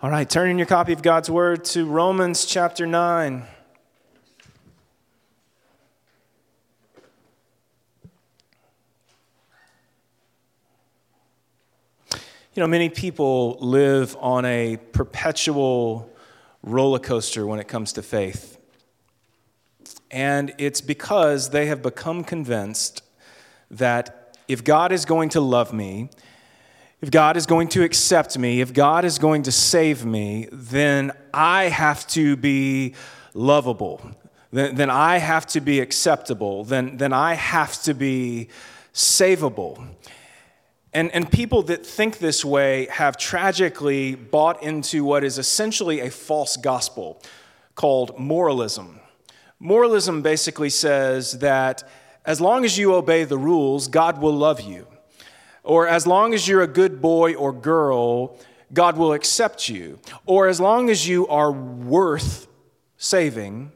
All right, turn in your copy of God's Word to Romans chapter 9. You know, many people live on a perpetual roller coaster when it comes to faith. And it's because they have become convinced that if God is going to love me, if God is going to accept me, if God is going to save me, then I have to be lovable. Then, then I have to be acceptable. Then, then I have to be savable. And, and people that think this way have tragically bought into what is essentially a false gospel called moralism. Moralism basically says that as long as you obey the rules, God will love you. Or as long as you're a good boy or girl, God will accept you. Or as long as you are worth saving,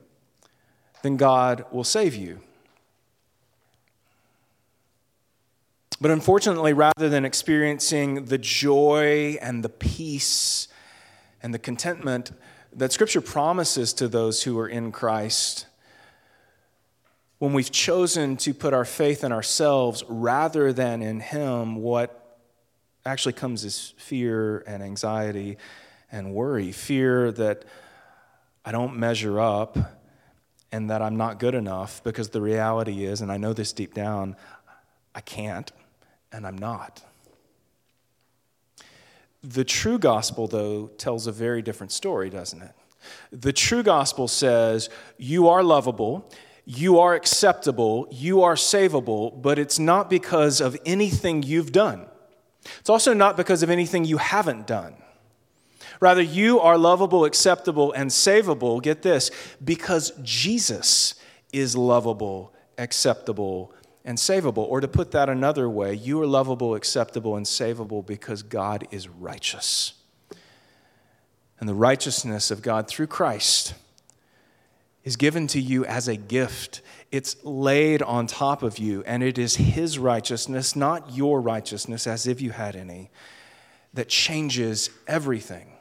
then God will save you. But unfortunately, rather than experiencing the joy and the peace and the contentment that Scripture promises to those who are in Christ, when we've chosen to put our faith in ourselves rather than in Him, what actually comes is fear and anxiety and worry. Fear that I don't measure up and that I'm not good enough because the reality is, and I know this deep down, I can't and I'm not. The true gospel, though, tells a very different story, doesn't it? The true gospel says you are lovable, you are acceptable, you are savable, but it's not because of anything you've done. It's also not because of anything you haven't done. Rather, you are lovable, acceptable, and savable, get this, because Jesus is lovable, acceptable, and savable. Or to put that another way, you are lovable, acceptable, and savable because God is righteous. And the righteousness of God through Christ is given to you as a gift. It's laid on top of you, and it is His righteousness, not your righteousness, as if you had any, that changes everything.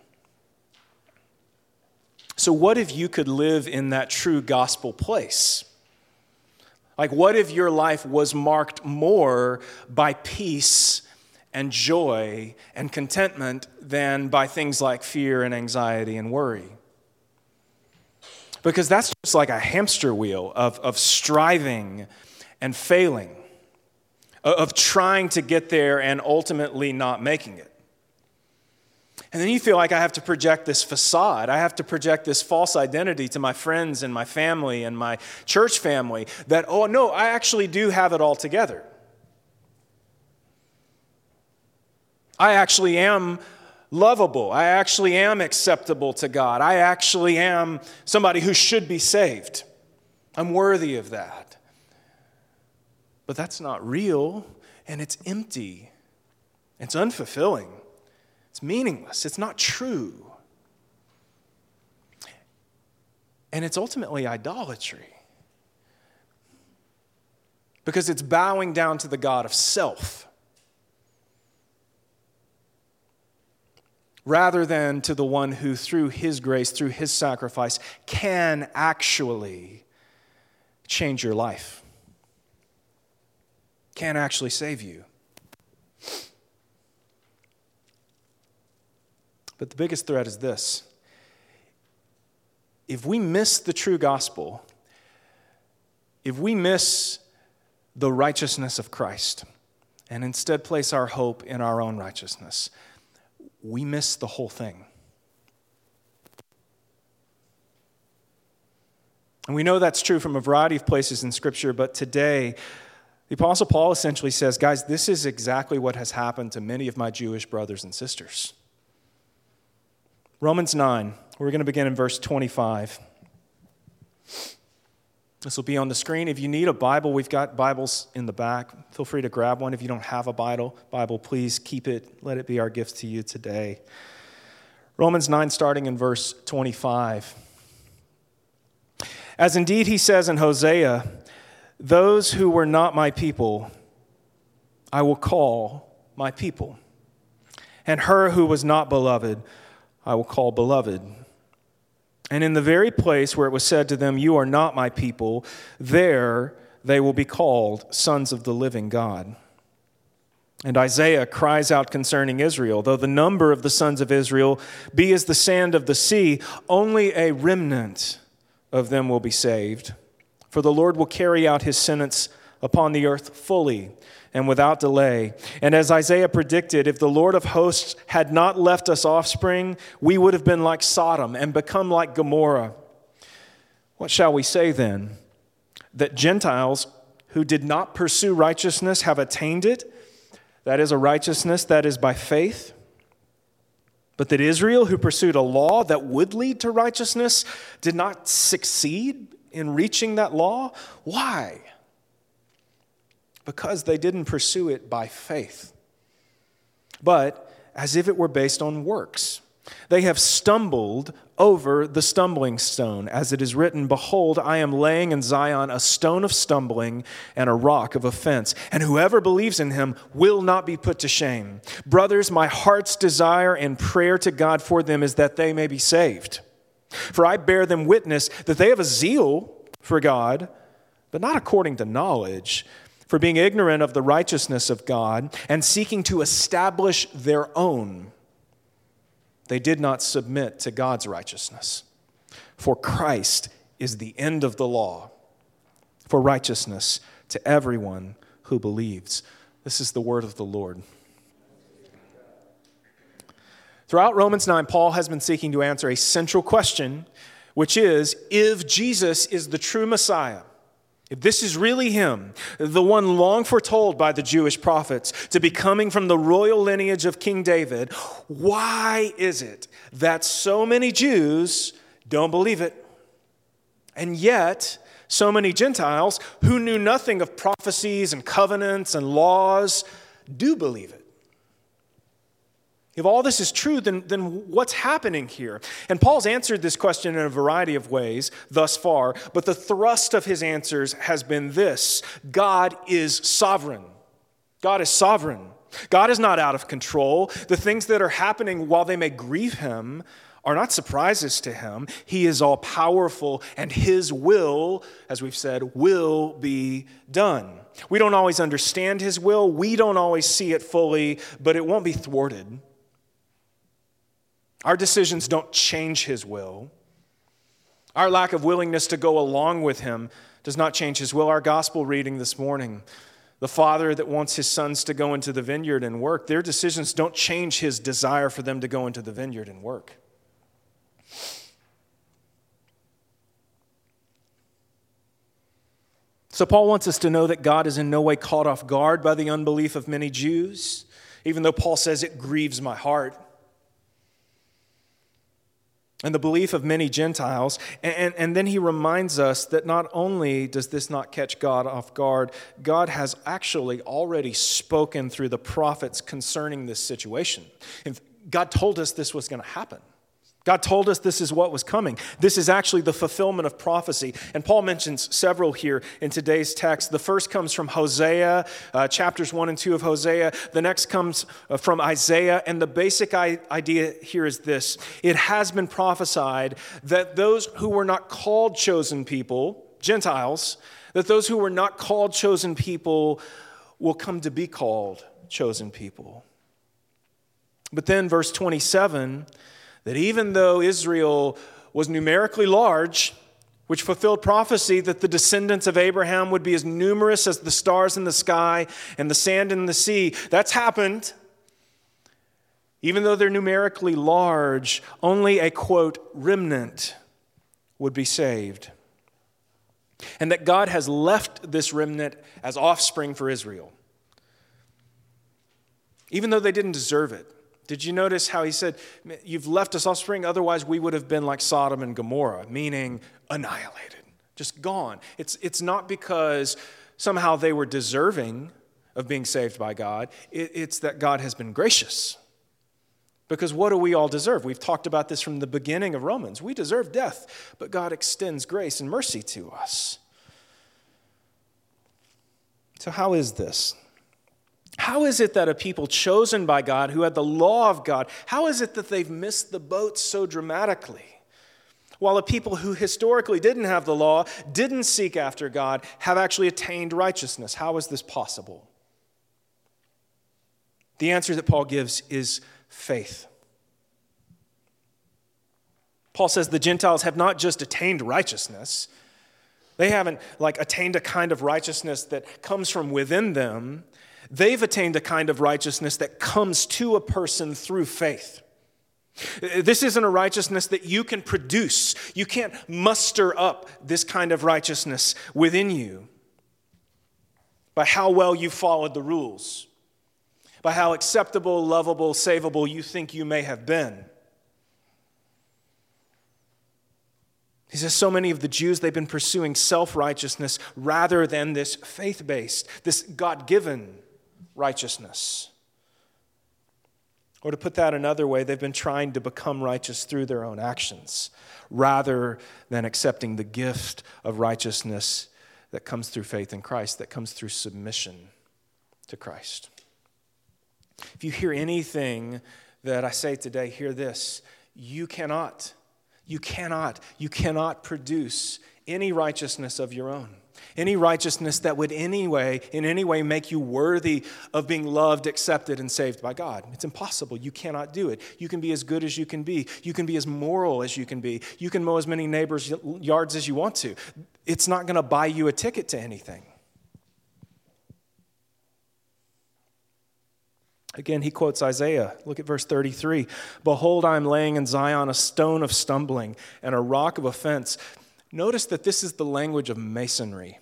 So, what if you could live in that true gospel place? Like, what if your life was marked more by peace and joy and contentment than by things like fear and anxiety and worry? Because that's just like a hamster wheel of, of striving and failing, of trying to get there and ultimately not making it. And then you feel like I have to project this facade. I have to project this false identity to my friends and my family and my church family that, oh, no, I actually do have it all together. I actually am lovable. I actually am acceptable to God. I actually am somebody who should be saved. I'm worthy of that. But that's not real, and it's empty, it's unfulfilling. It's meaningless, it's not true. And it's ultimately idolatry. Because it's bowing down to the God of self rather than to the one who, through his grace, through his sacrifice, can actually change your life, can actually save you. But the biggest threat is this if we miss the true gospel, if we miss the righteousness of Christ and instead place our hope in our own righteousness, we miss the whole thing. And we know that's true from a variety of places in Scripture, but today, the Apostle Paul essentially says, guys, this is exactly what has happened to many of my Jewish brothers and sisters. Romans 9, we're going to begin in verse 25. This will be on the screen. If you need a Bible, we've got Bibles in the back. Feel free to grab one. If you don't have a Bible, Bible, please keep it. Let it be our gift to you today. Romans 9, starting in verse 25. As indeed he says in Hosea, those who were not my people, I will call my people. And her who was not beloved, I will call beloved. And in the very place where it was said to them, You are not my people, there they will be called sons of the living God. And Isaiah cries out concerning Israel though the number of the sons of Israel be as the sand of the sea, only a remnant of them will be saved. For the Lord will carry out his sentence upon the earth fully and without delay. And as Isaiah predicted, if the Lord of hosts had not left us offspring, we would have been like Sodom and become like Gomorrah. What shall we say then? That Gentiles who did not pursue righteousness have attained it? That is a righteousness that is by faith. But that Israel, who pursued a law that would lead to righteousness, did not succeed in reaching that law? Why? Because they didn't pursue it by faith, but as if it were based on works. They have stumbled over the stumbling stone, as it is written Behold, I am laying in Zion a stone of stumbling and a rock of offense, and whoever believes in him will not be put to shame. Brothers, my heart's desire and prayer to God for them is that they may be saved. For I bear them witness that they have a zeal for God, but not according to knowledge. For being ignorant of the righteousness of God and seeking to establish their own they did not submit to God's righteousness. For Christ is the end of the law for righteousness to everyone who believes. This is the word of the Lord. Throughout Romans 9, Paul has been seeking to answer a central question, which is if Jesus is the true Messiah, if this is really him, the one long foretold by the Jewish prophets to be coming from the royal lineage of King David, why is it that so many Jews don't believe it? And yet, so many Gentiles who knew nothing of prophecies and covenants and laws do believe it. If all this is true, then, then what's happening here? And Paul's answered this question in a variety of ways thus far, but the thrust of his answers has been this God is sovereign. God is sovereign. God is not out of control. The things that are happening, while they may grieve him, are not surprises to him. He is all powerful, and his will, as we've said, will be done. We don't always understand his will, we don't always see it fully, but it won't be thwarted. Our decisions don't change his will. Our lack of willingness to go along with him does not change his will. Our gospel reading this morning, the father that wants his sons to go into the vineyard and work, their decisions don't change his desire for them to go into the vineyard and work. So, Paul wants us to know that God is in no way caught off guard by the unbelief of many Jews, even though Paul says it grieves my heart and the belief of many Gentiles. And, and, then he reminds us that not only does this not catch God off guard, God has actually already spoken through the prophets concerning this situation. God told us this was going to happen. God told us this is what was coming. This is actually the fulfillment of prophecy. And Paul mentions several here in today's text. The first comes from Hosea, uh, chapters 1 and 2 of Hosea. The next comes uh, from Isaiah. And the basic idea here is this it has been prophesied that those who were not called chosen people, Gentiles, that those who were not called chosen people will come to be called chosen people. But then, verse 27 that even though Israel was numerically large, which fulfilled prophecy that the descendants of Abraham would be as numerous as the stars in the sky and the sand in the sea, that's happened. Even though they're numerically large, only a quote, remnant would be saved. And that God has left this remnant as offspring for Israel, even though they didn't deserve it. Did you notice how he said, You've left us offspring, otherwise we would have been like Sodom and Gomorrah, meaning annihilated, just gone. It's, it's not because somehow they were deserving of being saved by God, it, it's that God has been gracious. Because what do we all deserve? We've talked about this from the beginning of Romans. We deserve death, but God extends grace and mercy to us. So, how is this? How is it that a people chosen by God, who had the law of God, how is it that they've missed the boat so dramatically? While a people who historically didn't have the law, didn't seek after God, have actually attained righteousness. How is this possible? The answer that Paul gives is faith. Paul says the Gentiles have not just attained righteousness, they haven't like attained a kind of righteousness that comes from within them. They've attained a kind of righteousness that comes to a person through faith. This isn't a righteousness that you can produce. You can't muster up this kind of righteousness within you by how well you followed the rules, by how acceptable, lovable, savable you think you may have been. He says so many of the Jews, they've been pursuing self righteousness rather than this faith based, this God given righteousness. Or to put that another way, they've been trying to become righteous through their own actions rather than accepting the gift of righteousness that comes through faith in Christ, that comes through submission to Christ. If you hear anything that I say today, hear this. You cannot you cannot, you cannot produce any righteousness of your own. Any righteousness that would anyway, in any way make you worthy of being loved, accepted, and saved by God. It's impossible. You cannot do it. You can be as good as you can be. You can be as moral as you can be. You can mow as many neighbors' yards as you want to. It's not going to buy you a ticket to anything. Again, he quotes Isaiah. Look at verse 33. Behold, I am laying in Zion a stone of stumbling and a rock of offense. Notice that this is the language of masonry.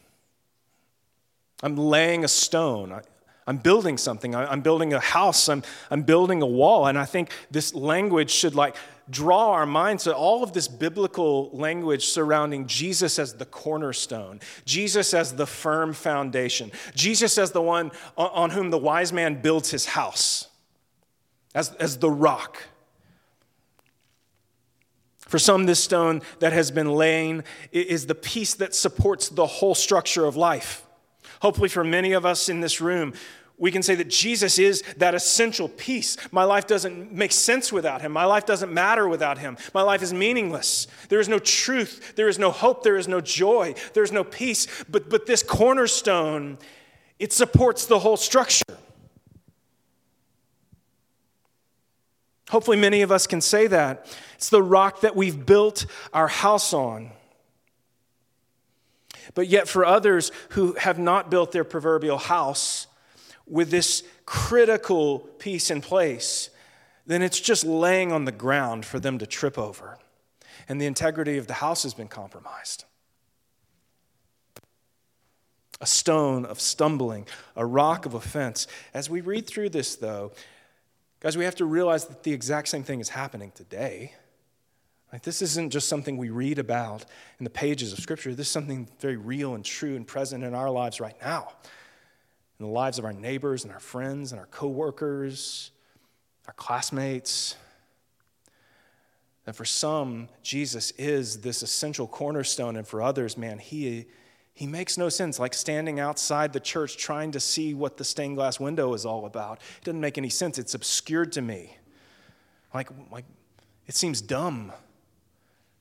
I'm laying a stone. I'm building something. I'm building a house. I'm, I'm building a wall. And I think this language should like draw our minds to all of this biblical language surrounding Jesus as the cornerstone, Jesus as the firm foundation, Jesus as the one on whom the wise man builds his house, as, as the rock. For some, this stone that has been laying is the piece that supports the whole structure of life. Hopefully, for many of us in this room, we can say that Jesus is that essential piece. My life doesn't make sense without him. My life doesn't matter without him. My life is meaningless. There is no truth. There is no hope. There is no joy. There is no peace. But, but this cornerstone, it supports the whole structure. Hopefully, many of us can say that. It's the rock that we've built our house on. But yet, for others who have not built their proverbial house, with this critical piece in place, then it's just laying on the ground for them to trip over. And the integrity of the house has been compromised. A stone of stumbling, a rock of offense. As we read through this, though, guys, we have to realize that the exact same thing is happening today. Like, this isn't just something we read about in the pages of Scripture. This is something very real and true and present in our lives right now in the lives of our neighbors and our friends and our coworkers, our classmates. And for some, Jesus is this essential cornerstone, and for others, man, he, he makes no sense. Like standing outside the church trying to see what the stained glass window is all about. It doesn't make any sense. It's obscured to me. Like, like it seems dumb.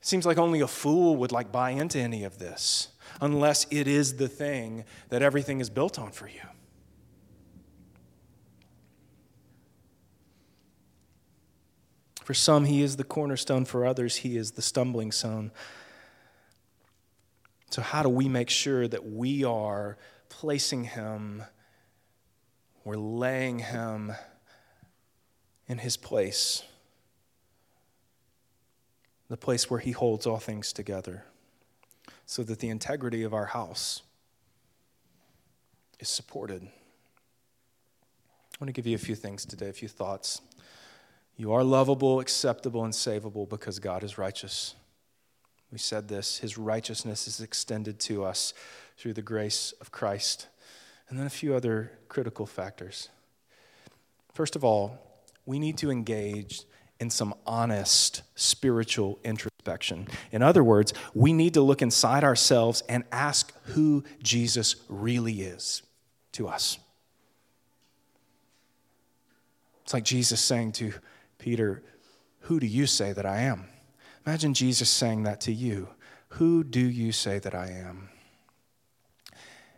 It seems like only a fool would like buy into any of this unless it is the thing that everything is built on for you. For some, he is the cornerstone. For others, he is the stumbling stone. So, how do we make sure that we are placing him, we're laying him in his place, the place where he holds all things together, so that the integrity of our house is supported? I want to give you a few things today, a few thoughts. You are lovable, acceptable, and savable because God is righteous. We said this His righteousness is extended to us through the grace of Christ. And then a few other critical factors. First of all, we need to engage in some honest spiritual introspection. In other words, we need to look inside ourselves and ask who Jesus really is to us. It's like Jesus saying to Peter, Who do you say that I am? Imagine Jesus saying that to you. Who do you say that I am?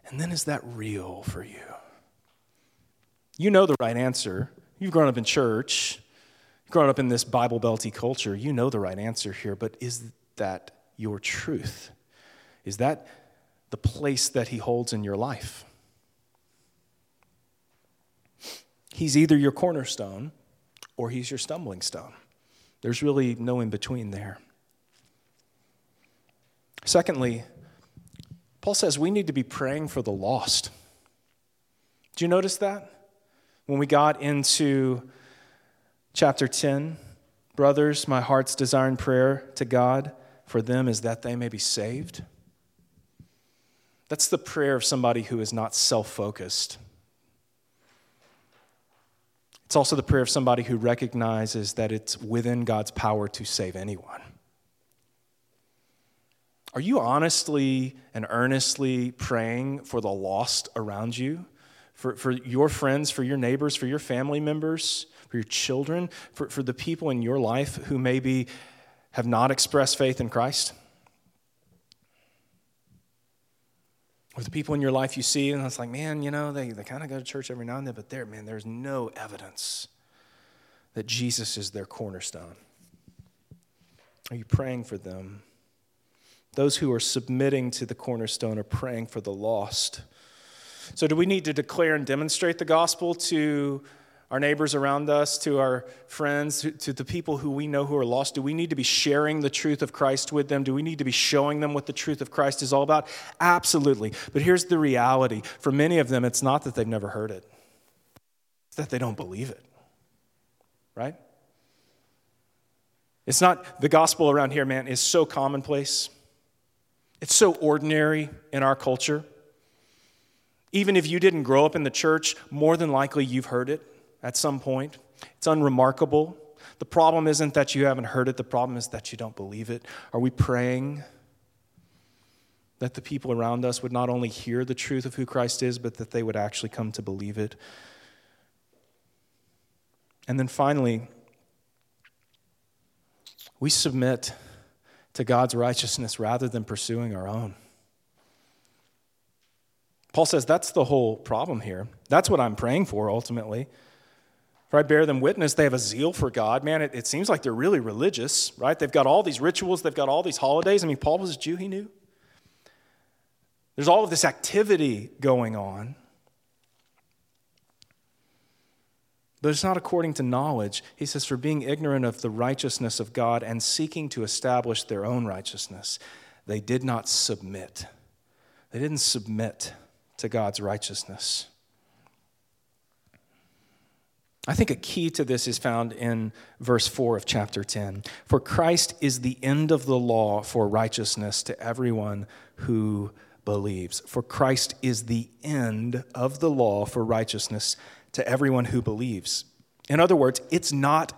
And then is that real for you? You know the right answer. You've grown up in church, you've grown up in this Bible belty culture. You know the right answer here, but is that your truth? Is that the place that He holds in your life? He's either your cornerstone or He's your stumbling stone. There's really no in between there. Secondly, Paul says we need to be praying for the lost. Do you notice that? When we got into chapter 10, brothers, my heart's desire and prayer to God for them is that they may be saved. That's the prayer of somebody who is not self focused. It's also the prayer of somebody who recognizes that it's within God's power to save anyone. Are you honestly and earnestly praying for the lost around you? For, for your friends, for your neighbors, for your family members, for your children, for, for the people in your life who maybe have not expressed faith in Christ? Or the people in your life you see, and it's like, man, you know, they, they kind of go to church every now and then, but there, man, there's no evidence that Jesus is their cornerstone. Are you praying for them? Those who are submitting to the cornerstone are praying for the lost. So, do we need to declare and demonstrate the gospel to our neighbors around us, to our friends, to the people who we know who are lost? Do we need to be sharing the truth of Christ with them? Do we need to be showing them what the truth of Christ is all about? Absolutely. But here's the reality for many of them, it's not that they've never heard it, it's that they don't believe it, right? It's not the gospel around here, man, is so commonplace. It's so ordinary in our culture. Even if you didn't grow up in the church, more than likely you've heard it at some point. It's unremarkable. The problem isn't that you haven't heard it, the problem is that you don't believe it. Are we praying that the people around us would not only hear the truth of who Christ is, but that they would actually come to believe it? And then finally, we submit to God's righteousness rather than pursuing our own. Paul says that's the whole problem here. That's what I'm praying for ultimately. For I bear them witness, they have a zeal for God. Man, it, it seems like they're really religious, right? They've got all these rituals, they've got all these holidays. I mean, Paul was a Jew, he knew. There's all of this activity going on. But it's not according to knowledge. He says, for being ignorant of the righteousness of God and seeking to establish their own righteousness, they did not submit. They didn't submit to God's righteousness. I think a key to this is found in verse 4 of chapter 10. For Christ is the end of the law for righteousness to everyone who believes. For Christ is the end of the law for righteousness to everyone who believes. In other words, it's not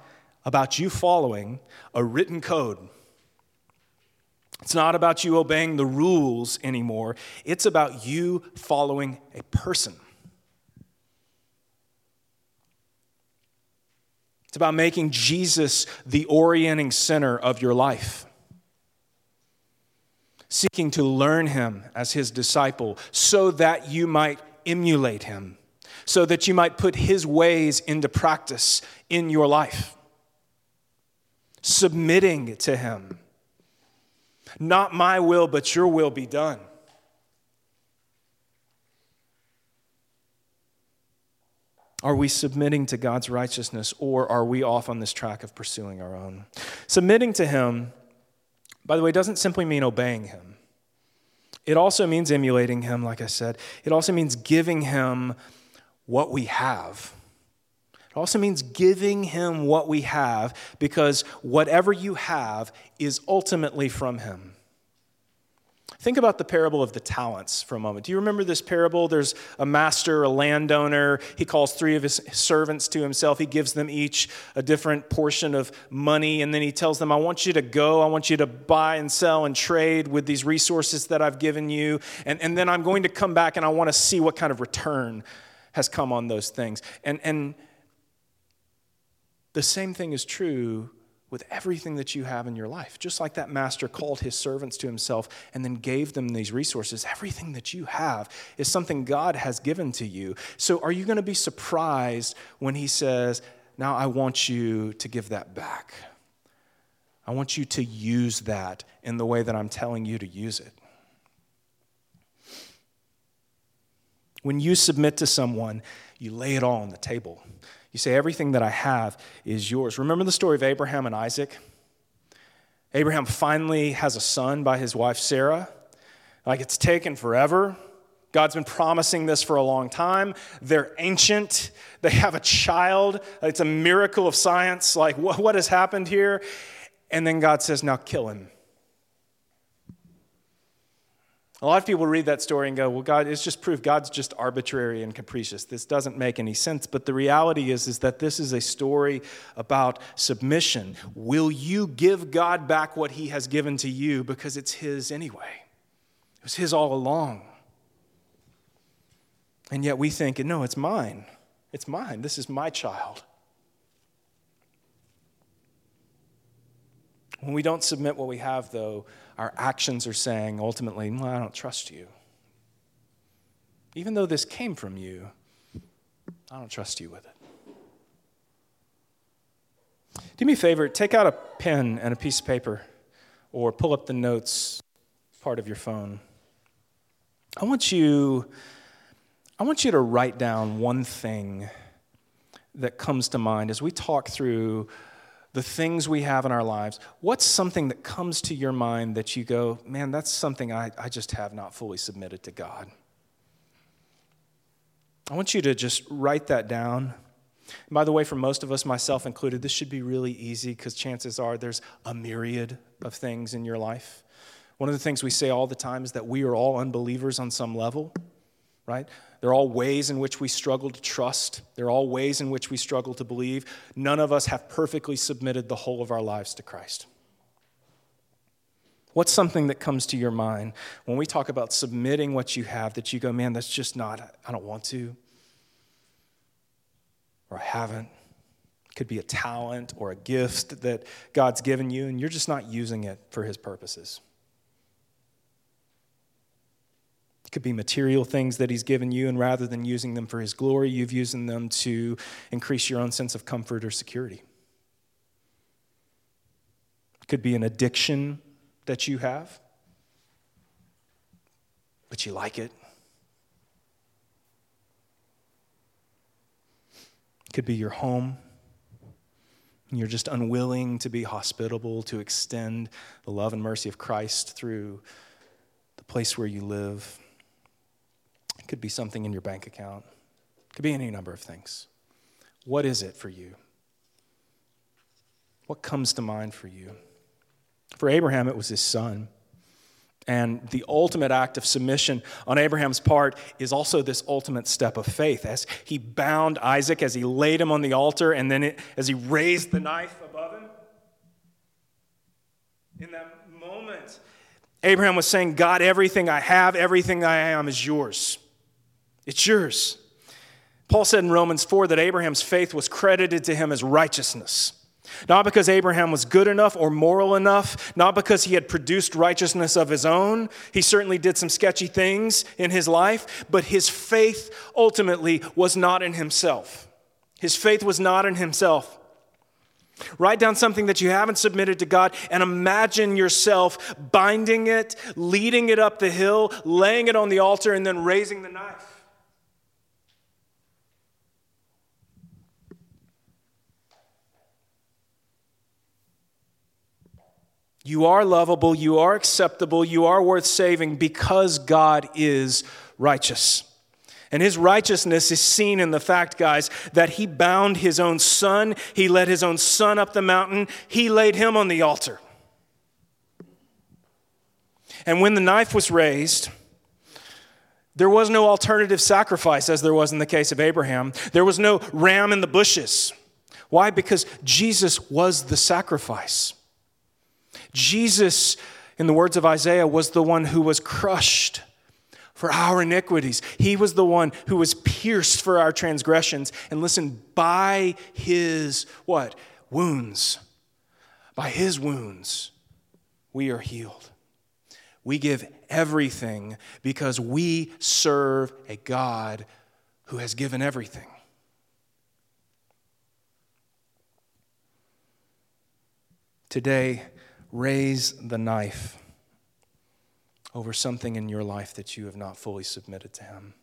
about you following a written code. It's not about you obeying the rules anymore. It's about you following a person. It's about making Jesus the orienting center of your life. Seeking to learn him as his disciple so that you might emulate him so that you might put his ways into practice in your life. Submitting to him. Not my will, but your will be done. Are we submitting to God's righteousness or are we off on this track of pursuing our own? Submitting to Him, by the way, doesn't simply mean obeying Him. It also means emulating Him, like I said. It also means giving Him what we have. It also means giving him what we have because whatever you have is ultimately from him. Think about the parable of the talents for a moment. Do you remember this parable? There's a master, a landowner. He calls three of his servants to himself. He gives them each a different portion of money, and then he tells them, I want you to go. I want you to buy and sell and trade with these resources that I've given you. And, and then I'm going to come back and I want to see what kind of return has come on those things. And, and The same thing is true with everything that you have in your life. Just like that master called his servants to himself and then gave them these resources, everything that you have is something God has given to you. So are you going to be surprised when he says, Now I want you to give that back? I want you to use that in the way that I'm telling you to use it. When you submit to someone, you lay it all on the table. You say, Everything that I have is yours. Remember the story of Abraham and Isaac? Abraham finally has a son by his wife Sarah. Like it's taken forever. God's been promising this for a long time. They're ancient. They have a child. It's a miracle of science. Like, what, has happened here? And then God says, Now kill him. A lot of people read that story and go, well, God, it's just proof God's just arbitrary and capricious. This doesn't make any sense. But the reality is, is that this is a story about submission. Will you give God back what he has given to you because it's his anyway? It was his all along. And yet we think, no, it's mine. It's mine. This is my child. When we don't submit what we have, though, our actions are saying ultimately, well, I don't trust you. Even though this came from you, I don't trust you with it. Do me a favor, take out a pen and a piece of paper or pull up the notes part of your phone. I want you I want you to write down one thing that comes to mind as we talk through the things we have in our lives, what's something that comes to your mind that you go, man, that's something I, I just have not fully submitted to God? I want you to just write that down. And by the way, for most of us, myself included, this should be really easy because chances are there's a myriad of things in your life. One of the things we say all the time is that we are all unbelievers on some level, right? There are all ways in which we struggle to trust. There are all ways in which we struggle to believe. None of us have perfectly submitted the whole of our lives to Christ. What's something that comes to your mind when we talk about submitting what you have that you go, man, that's just not, I don't want to, or I haven't? Could be a talent or a gift that God's given you, and you're just not using it for His purposes. Could be material things that He's given you, and rather than using them for His glory, you've used them to increase your own sense of comfort or security. It could be an addiction that you have, but you like it. It could be your home. And you're just unwilling to be hospitable, to extend the love and mercy of Christ through the place where you live. It could be something in your bank account, it could be any number of things. What is it for you? What comes to mind for you? For Abraham, it was his son. And the ultimate act of submission on Abraham's part is also this ultimate step of faith. As he bound Isaac, as he laid him on the altar, and then it, as he raised the knife above him, in that moment, Abraham was saying, God, everything I have, everything I am is yours. It's yours. Paul said in Romans 4 that Abraham's faith was credited to him as righteousness. Not because Abraham was good enough or moral enough, not because he had produced righteousness of his own. He certainly did some sketchy things in his life, but his faith ultimately was not in himself. His faith was not in himself. Write down something that you haven't submitted to God and imagine yourself binding it, leading it up the hill, laying it on the altar, and then raising the knife. You are lovable, you are acceptable, you are worth saving because God is righteous. And his righteousness is seen in the fact, guys, that he bound his own son, he led his own son up the mountain, he laid him on the altar. And when the knife was raised, there was no alternative sacrifice as there was in the case of Abraham. There was no ram in the bushes. Why? Because Jesus was the sacrifice. Jesus, in the words of Isaiah, was the one who was crushed for our iniquities. He was the one who was pierced for our transgressions. And listen, by his what? Wounds. By his wounds, we are healed. We give everything because we serve a God who has given everything. Today, raise the knife over something in your life that you have not fully submitted to Him.